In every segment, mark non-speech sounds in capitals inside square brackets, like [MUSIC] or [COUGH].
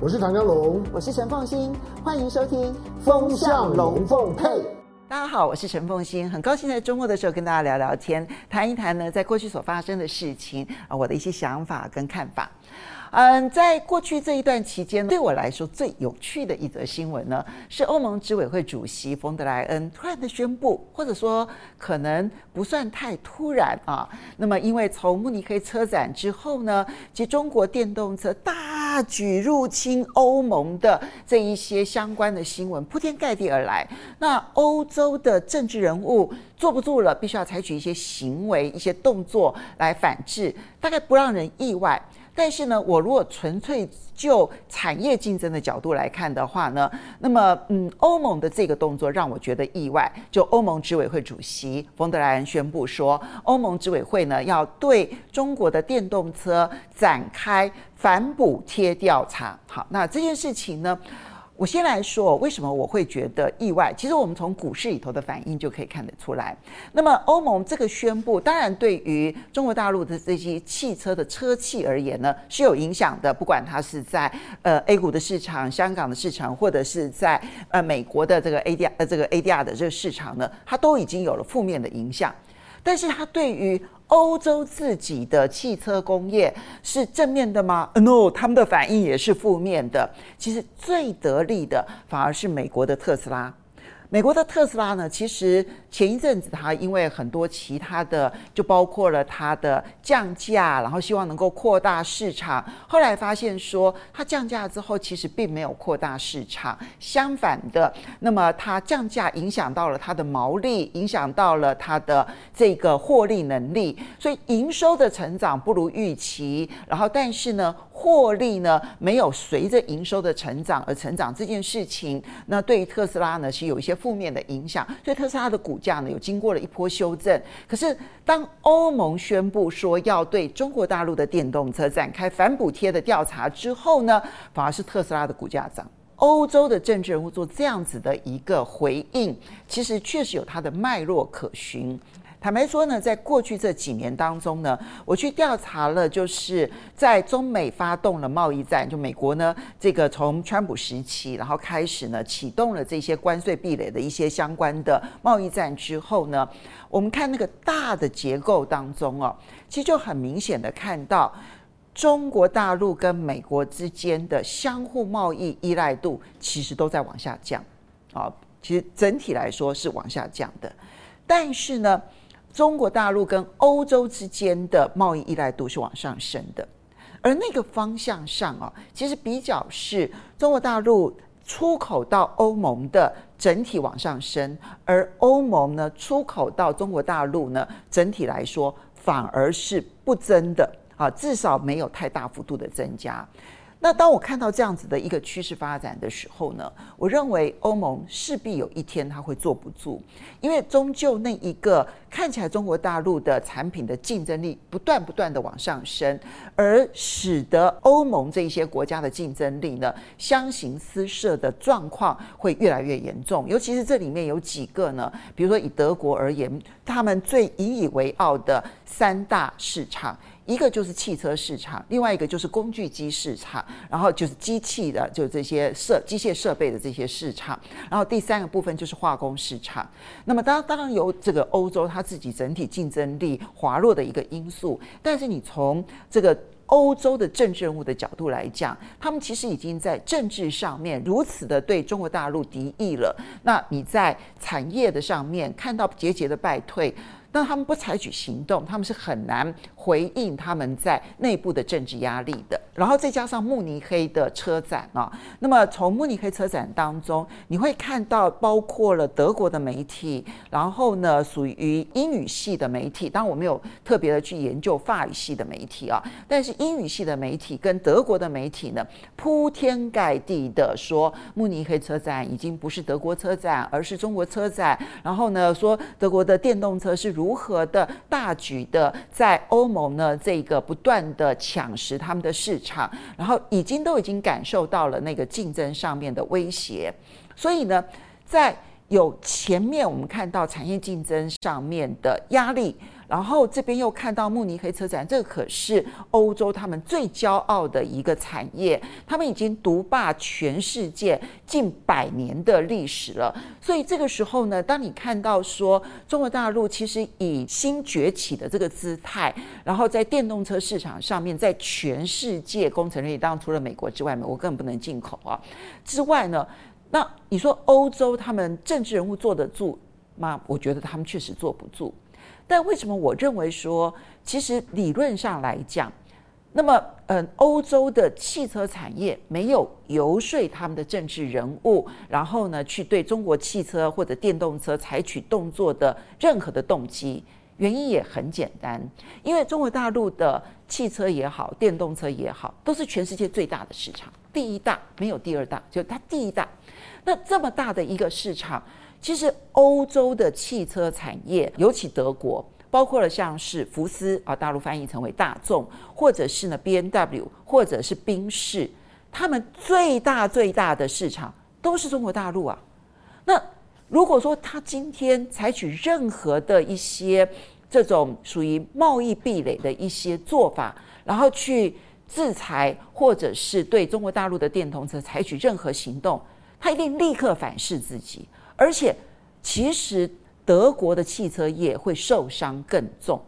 我是唐江龙，我是陈凤欣，欢迎收听《风向龙凤配》。大家好，我是陈凤欣，很高兴在周末的时候跟大家聊聊天，谈一谈呢，在过去所发生的事情啊，我的一些想法跟看法。嗯，在过去这一段期间，对我来说最有趣的一则新闻呢，是欧盟执委会主席冯德莱恩突然的宣布，或者说可能不算太突然啊。那么，因为从慕尼黑车展之后呢，其实中国电动车大举入侵欧盟的这一些相关的新闻铺天盖地而来，那欧洲的政治人物坐不住了，必须要采取一些行为、一些动作来反制，大概不让人意外。但是呢，我如果纯粹就产业竞争的角度来看的话呢，那么嗯，欧盟的这个动作让我觉得意外。就欧盟执委会主席冯德莱恩宣布说，欧盟执委会呢要对中国的电动车展开反补贴调查。好，那这件事情呢，我先来说，为什么我会觉得意外？其实我们从股市里头的反应就可以看得出来。那么欧盟这个宣布，当然对于中国大陆的这些汽车的车企而言呢，是有影响的。不管它是在呃 A 股的市场、香港的市场，或者是在呃美国的这个 ADR 呃这个 ADR 的这个市场呢，它都已经有了负面的影响。但是它对于欧洲自己的汽车工业是正面的吗？No，他们的反应也是负面的。其实最得力的反而是美国的特斯拉。美国的特斯拉呢，其实前一阵子它因为很多其他的，就包括了它的降价，然后希望能够扩大市场。后来发现说，它降价之后其实并没有扩大市场，相反的，那么它降价影响到了它的毛利，影响到了它的这个获利能力，所以营收的成长不如预期。然后，但是呢，获利呢没有随着营收的成长而成长这件事情，那对于特斯拉呢是有一些。负面的影响，所以特斯拉的股价呢有经过了一波修正。可是当欧盟宣布说要对中国大陆的电动车展开反补贴的调查之后呢，反而是特斯拉的股价涨。欧洲的政治人物做这样子的一个回应，其实确实有它的脉络可循。坦白说呢，在过去这几年当中呢，我去调查了，就是在中美发动了贸易战，就美国呢，这个从川普时期，然后开始呢，启动了这些关税壁垒的一些相关的贸易战之后呢，我们看那个大的结构当中哦，其实就很明显的看到，中国大陆跟美国之间的相互贸易依赖度其实都在往下降啊，其实整体来说是往下降的，但是呢。中国大陆跟欧洲之间的贸易依赖度是往上升的，而那个方向上啊，其实比较是中国大陆出口到欧盟的整体往上升，而欧盟呢出口到中国大陆呢，整体来说反而是不增的啊，至少没有太大幅度的增加。那当我看到这样子的一个趋势发展的时候呢，我认为欧盟势必有一天它会坐不住，因为终究那一个看起来中国大陆的产品的竞争力不断不断的往上升，而使得欧盟这一些国家的竞争力呢相形失色的状况会越来越严重。尤其是这里面有几个呢，比如说以德国而言，他们最引以为傲的三大市场。一个就是汽车市场，另外一个就是工具机市场，然后就是机器的，就这些设机械设备的这些市场，然后第三个部分就是化工市场。那么当当然有这个欧洲它自己整体竞争力滑落的一个因素，但是你从这个欧洲的政治人物的角度来讲，他们其实已经在政治上面如此的对中国大陆敌意了。那你在产业的上面看到节节的败退。那他们不采取行动，他们是很难回应他们在内部的政治压力的。然后再加上慕尼黑的车展啊，那么从慕尼黑车展当中，你会看到包括了德国的媒体，然后呢属于英语系的媒体，当然我没有特别的去研究法语系的媒体啊，但是英语系的媒体跟德国的媒体呢，铺天盖地的说慕尼黑车展已经不是德国车展，而是中国车展。然后呢说德国的电动车是如何的大举的在欧盟呢？这个不断的抢食他们的市场，然后已经都已经感受到了那个竞争上面的威胁，所以呢，在有前面我们看到产业竞争上面的压力。然后这边又看到慕尼黑车展，这可是欧洲他们最骄傲的一个产业，他们已经独霸全世界近百年的历史了。所以这个时候呢，当你看到说中国大陆其实以新崛起的这个姿态，然后在电动车市场上面，在全世界攻城略地，当然除了美国之外，美国根本不能进口啊。之外呢，那你说欧洲他们政治人物坐得住吗？我觉得他们确实坐不住。但为什么我认为说，其实理论上来讲，那么嗯，欧洲的汽车产业没有游说他们的政治人物，然后呢，去对中国汽车或者电动车采取动作的任何的动机，原因也很简单，因为中国大陆的汽车也好，电动车也好，都是全世界最大的市场，第一大，没有第二大，就它第一大。那这么大的一个市场。其实欧洲的汽车产业，尤其德国，包括了像是福斯啊，大陆翻译成为大众，或者是呢 BMW，或者是宾士，他们最大最大的市场都是中国大陆啊。那如果说他今天采取任何的一些这种属于贸易壁垒的一些做法，然后去制裁，或者是对中国大陆的电动车采取任何行动，他一定立刻反噬自己。而且，其实德国的汽车业会受伤更重。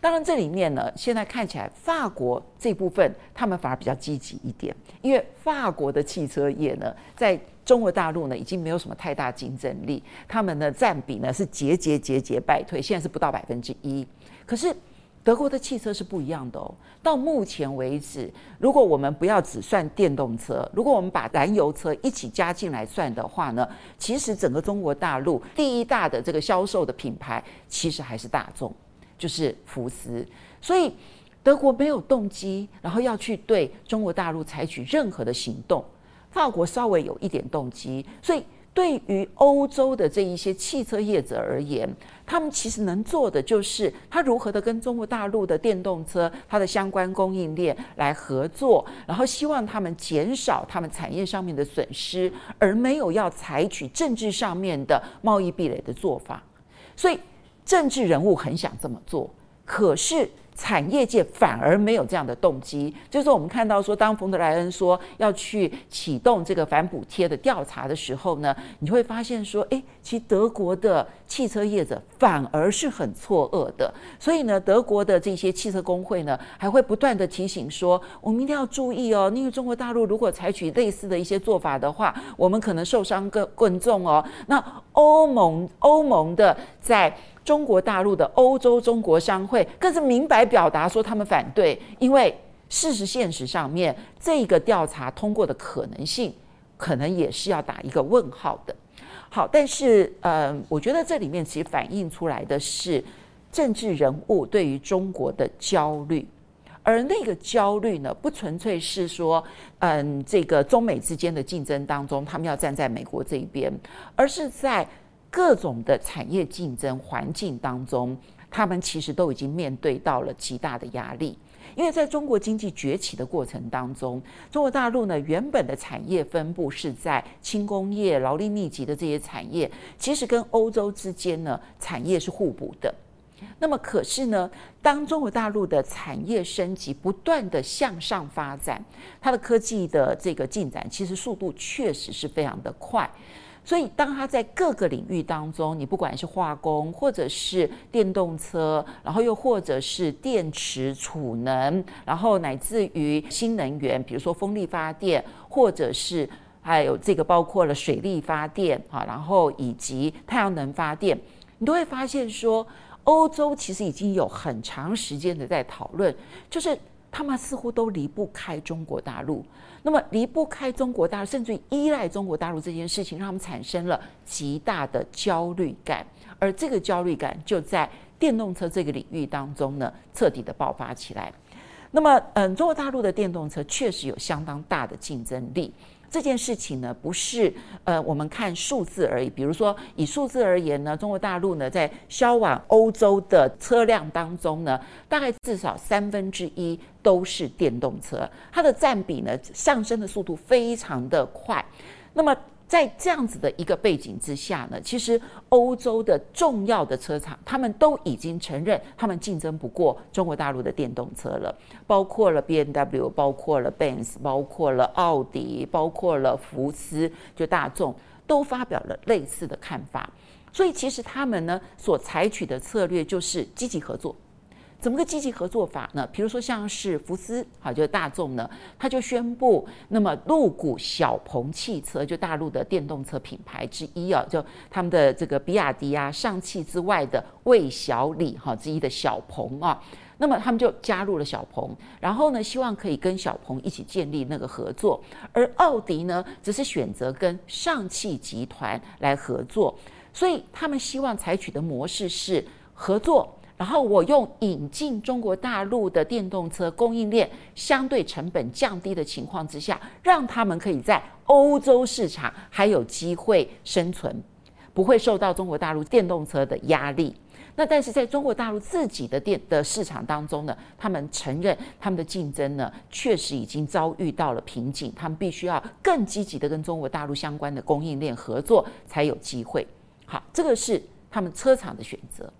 当然，这里面呢，现在看起来法国这部分他们反而比较积极一点，因为法国的汽车业呢，在中国大陆呢已经没有什么太大竞争力，他们的占比呢是节节节节败退，现在是不到百分之一。可是，德国的汽车是不一样的哦。到目前为止，如果我们不要只算电动车，如果我们把燃油车一起加进来算的话呢，其实整个中国大陆第一大的这个销售的品牌，其实还是大众，就是福斯。所以德国没有动机，然后要去对中国大陆采取任何的行动。法国稍微有一点动机，所以。对于欧洲的这一些汽车业者而言，他们其实能做的就是他如何的跟中国大陆的电动车它的相关供应链来合作，然后希望他们减少他们产业上面的损失，而没有要采取政治上面的贸易壁垒的做法。所以政治人物很想这么做，可是。产业界反而没有这样的动机，就是我们看到说，当冯德莱恩说要去启动这个反补贴的调查的时候呢，你会发现说，诶，其实德国的汽车业者反而是很错愕的。所以呢，德国的这些汽车工会呢，还会不断地提醒说，我们一定要注意哦，因为中国大陆如果采取类似的一些做法的话，我们可能受伤更更重哦。那欧盟欧盟的在。中国大陆的欧洲中国商会更是明白表达说他们反对，因为事实现实上面这个调查通过的可能性，可能也是要打一个问号的。好，但是呃，我觉得这里面其实反映出来的是政治人物对于中国的焦虑，而那个焦虑呢，不纯粹是说嗯，这个中美之间的竞争当中，他们要站在美国这一边，而是在。各种的产业竞争环境当中，他们其实都已经面对到了极大的压力。因为在中国经济崛起的过程当中，中国大陆呢原本的产业分布是在轻工业、劳力密集的这些产业，其实跟欧洲之间呢产业是互补的。那么可是呢，当中国大陆的产业升级不断的向上发展，它的科技的这个进展其实速度确实是非常的快。所以，当它在各个领域当中，你不管是化工，或者是电动车，然后又或者是电池储能，然后乃至于新能源，比如说风力发电，或者是还有这个包括了水力发电啊，然后以及太阳能发电，你都会发现说，欧洲其实已经有很长时间的在讨论，就是他们似乎都离不开中国大陆。那么离不开中国大陆，甚至依赖中国大陆这件事情，让他们产生了极大的焦虑感，而这个焦虑感就在电动车这个领域当中呢，彻底的爆发起来。那么，嗯，中国大陆的电动车确实有相当大的竞争力。这件事情呢，不是呃，我们看数字而已。比如说，以数字而言呢，中国大陆呢，在销往欧洲的车辆当中呢，大概至少三分之一都是电动车，它的占比呢，上升的速度非常的快。那么，在这样子的一个背景之下呢，其实欧洲的重要的车厂，他们都已经承认，他们竞争不过中国大陆的电动车了，包括了 BMW，包括了 Benz，包括了奥迪，包括了福斯，就大众都发表了类似的看法。所以，其实他们呢所采取的策略就是积极合作。怎么个积极合作法呢？比如说，像是福斯，好，就是大众呢，他就宣布，那么陆谷小鹏汽车，就大陆的电动车品牌之一啊，就他们的这个比亚迪啊、上汽之外的魏小李哈之一的小鹏啊，那么他们就加入了小鹏，然后呢，希望可以跟小鹏一起建立那个合作，而奥迪呢，只是选择跟上汽集团来合作，所以他们希望采取的模式是合作。然后我用引进中国大陆的电动车供应链相对成本降低的情况之下，让他们可以在欧洲市场还有机会生存，不会受到中国大陆电动车的压力。那但是在中国大陆自己的电的市场当中呢，他们承认他们的竞争呢确实已经遭遇到了瓶颈，他们必须要更积极的跟中国大陆相关的供应链合作才有机会。好，这个是他们车厂的选择。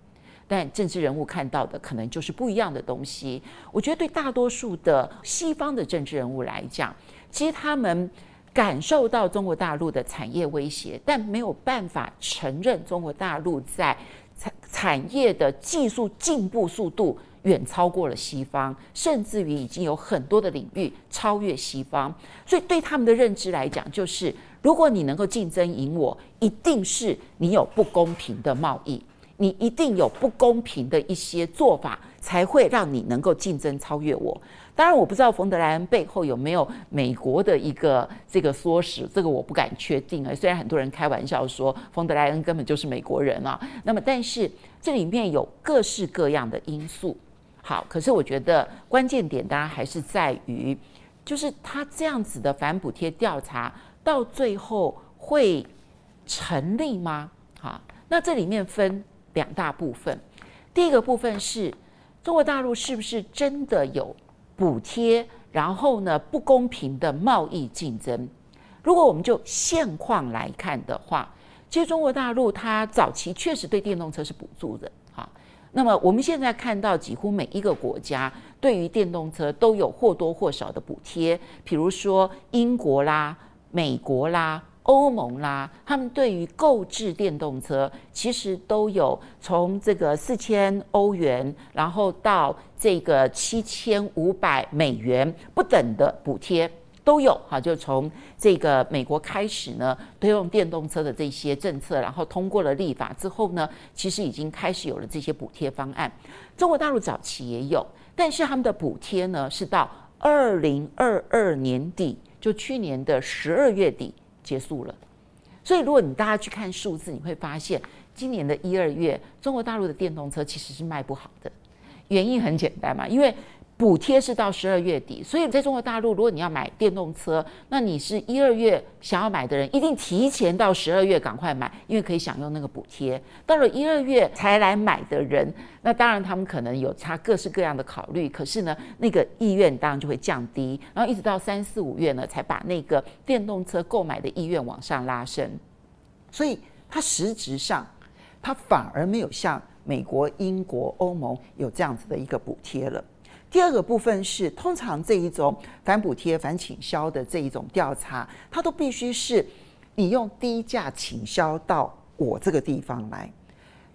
但政治人物看到的可能就是不一样的东西。我觉得对大多数的西方的政治人物来讲，其实他们感受到中国大陆的产业威胁，但没有办法承认中国大陆在产产业的技术进步速度远超过了西方，甚至于已经有很多的领域超越西方。所以对他们的认知来讲，就是如果你能够竞争赢我，一定是你有不公平的贸易。你一定有不公平的一些做法，才会让你能够竞争超越我。当然，我不知道冯德莱恩背后有没有美国的一个这个唆使，这个我不敢确定啊。虽然很多人开玩笑说冯德莱恩根本就是美国人啊，那么但是这里面有各式各样的因素。好，可是我觉得关键点当然还是在于，就是他这样子的反补贴调查到最后会成立吗？好，那这里面分。两大部分，第一个部分是中国大陆是不是真的有补贴，然后呢，不公平的贸易竞争？如果我们就现况来看的话，其实中国大陆它早期确实对电动车是补助的，哈。那么我们现在看到几乎每一个国家对于电动车都有或多或少的补贴，比如说英国啦、美国啦。欧盟啦，他们对于购置电动车，其实都有从这个四千欧元，然后到这个七千五百美元不等的补贴都有哈。就从这个美国开始呢，推动电动车的这些政策，然后通过了立法之后呢，其实已经开始有了这些补贴方案。中国大陆早期也有，但是他们的补贴呢，是到二零二二年底，就去年的十二月底。结束了，所以如果你大家去看数字，你会发现今年的一二月，中国大陆的电动车其实是卖不好的。原因很简单嘛，因为。补贴是到十二月底，所以在中国大陆，如果你要买电动车，那你是一二月想要买的人，一定提前到十二月赶快买，因为可以享用那个补贴。到了一二月才来买的人，那当然他们可能有他各式各样的考虑，可是呢，那个意愿当然就会降低，然后一直到三四五月呢，才把那个电动车购买的意愿往上拉升。所以它实质上，它反而没有像美国、英国、欧盟有这样子的一个补贴了。第二个部分是，通常这一种反补贴、反倾销的这一种调查，它都必须是你用低价倾销到我这个地方来。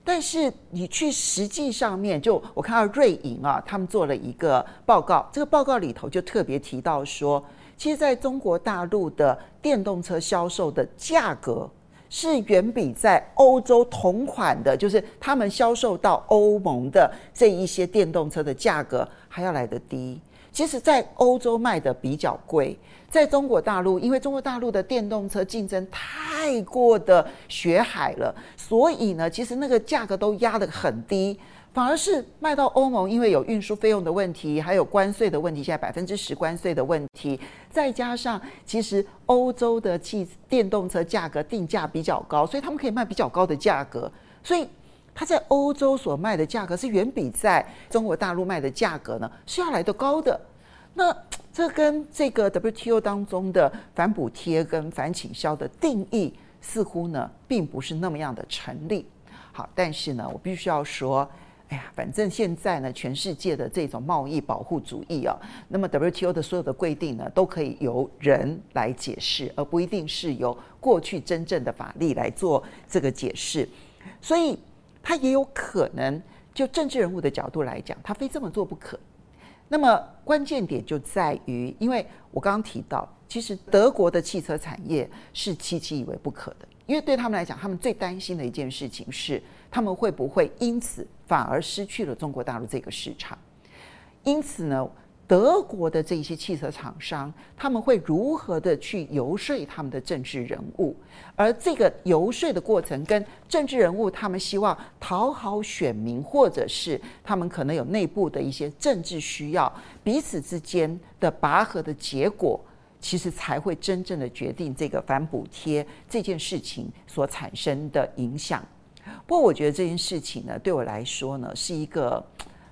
但是你去实际上面，就我看到瑞银啊，他们做了一个报告，这个报告里头就特别提到说，其实在中国大陆的电动车销售的价格。是远比在欧洲同款的，就是他们销售到欧盟的这一些电动车的价格还要来得低。其实，在欧洲卖的比较贵，在中国大陆，因为中国大陆的电动车竞争太过的血海了，所以呢，其实那个价格都压得很低。反而是卖到欧盟，因为有运输费用的问题，还有关税的问题，现在百分之十关税的问题，再加上其实欧洲的汽电动车价格定价比较高，所以他们可以卖比较高的价格，所以它在欧洲所卖的价格是远比在中国大陆卖的价格呢是要来得高的。那 [TSK] 这跟这个 WTO 当中的反补贴跟反倾销的定义似乎呢，并不是那么样的成立。好，但是呢，我必须要说，哎呀，反正现在呢，全世界的这种贸易保护主义啊，那么 WTO 的所有的规定呢，都可以由人来解释，而不一定是由过去真正的法律来做这个解释。所以，他也有可能就政治人物的角度来讲，他非这么做不可。那么关键点就在于，因为我刚刚提到，其实德国的汽车产业是期期以为不可的。因为对他们来讲，他们最担心的一件事情是，他们会不会因此反而失去了中国大陆这个市场？因此呢，德国的这些汽车厂商，他们会如何的去游说他们的政治人物？而这个游说的过程，跟政治人物他们希望讨好选民，或者是他们可能有内部的一些政治需要，彼此之间的拔河的结果。其实才会真正的决定这个反补贴这件事情所产生的影响。不过，我觉得这件事情呢，对我来说呢，是一个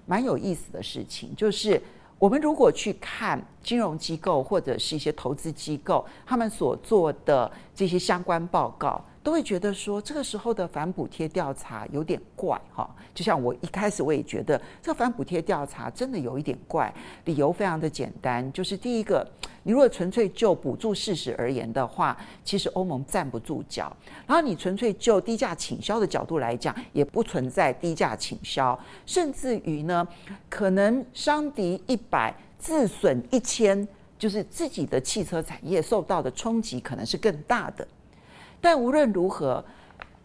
蛮有意思的事情。就是我们如果去看金融机构或者是一些投资机构，他们所做的这些相关报告。都会觉得说，这个时候的反补贴调查有点怪哈，就像我一开始我也觉得这个反补贴调查真的有一点怪，理由非常的简单，就是第一个，你如果纯粹就补助事实而言的话，其实欧盟站不住脚；然后你纯粹就低价倾销的角度来讲，也不存在低价倾销，甚至于呢，可能伤敌一百，自损一千，就是自己的汽车产业受到的冲击可能是更大的。但无论如何，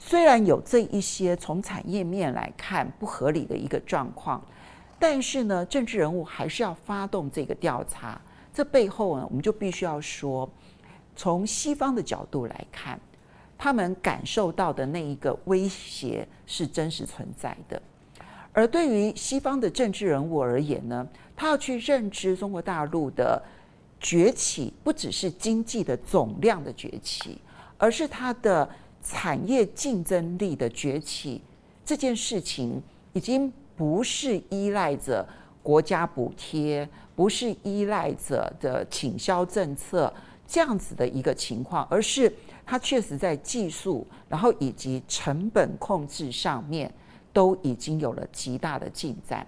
虽然有这一些从产业面来看不合理的一个状况，但是呢，政治人物还是要发动这个调查。这背后呢，我们就必须要说，从西方的角度来看，他们感受到的那一个威胁是真实存在的。而对于西方的政治人物而言呢，他要去认知中国大陆的崛起，不只是经济的总量的崛起。而是它的产业竞争力的崛起，这件事情已经不是依赖着国家补贴，不是依赖者的倾销政策这样子的一个情况，而是它确实在技术，然后以及成本控制上面都已经有了极大的进展。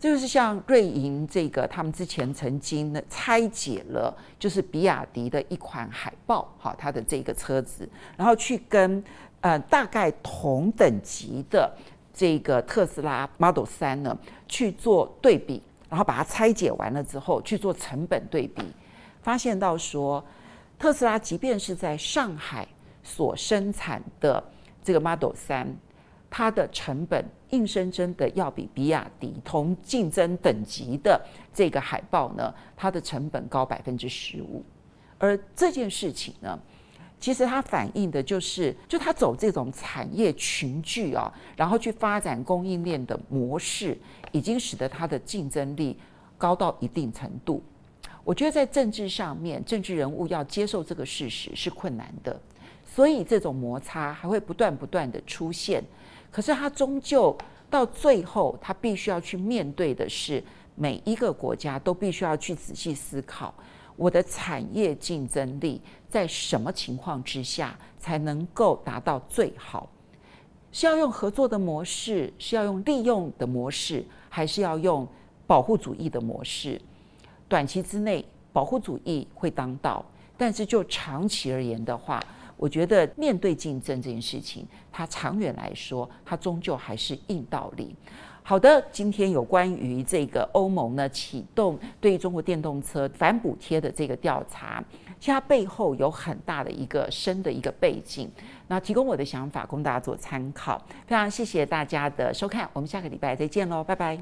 这就是像瑞银这个，他们之前曾经呢拆解了，就是比亚迪的一款海豹，哈，它的这个车子，然后去跟呃大概同等级的这个特斯拉 Model 3呢去做对比，然后把它拆解完了之后去做成本对比，发现到说，特斯拉即便是在上海所生产的这个 Model 3。它的成本硬生生的要比比亚迪同竞争等级的这个海豹呢，它的成本高百分之十五。而这件事情呢，其实它反映的就是，就它走这种产业群聚啊，然后去发展供应链的模式，已经使得它的竞争力高到一定程度。我觉得在政治上面，政治人物要接受这个事实是困难的，所以这种摩擦还会不断不断的出现。可是，他终究到最后，他必须要去面对的是每一个国家都必须要去仔细思考：我的产业竞争力在什么情况之下才能够达到最好？是要用合作的模式，是要用利用的模式，还是要用保护主义的模式？短期之内，保护主义会当道，但是就长期而言的话，我觉得面对竞争这件事情，它长远来说，它终究还是硬道理。好的，今天有关于这个欧盟呢启动对中国电动车反补贴的这个调查，其实它背后有很大的一个深的一个背景。那提供我的想法供大家做参考。非常谢谢大家的收看，我们下个礼拜再见喽，拜拜。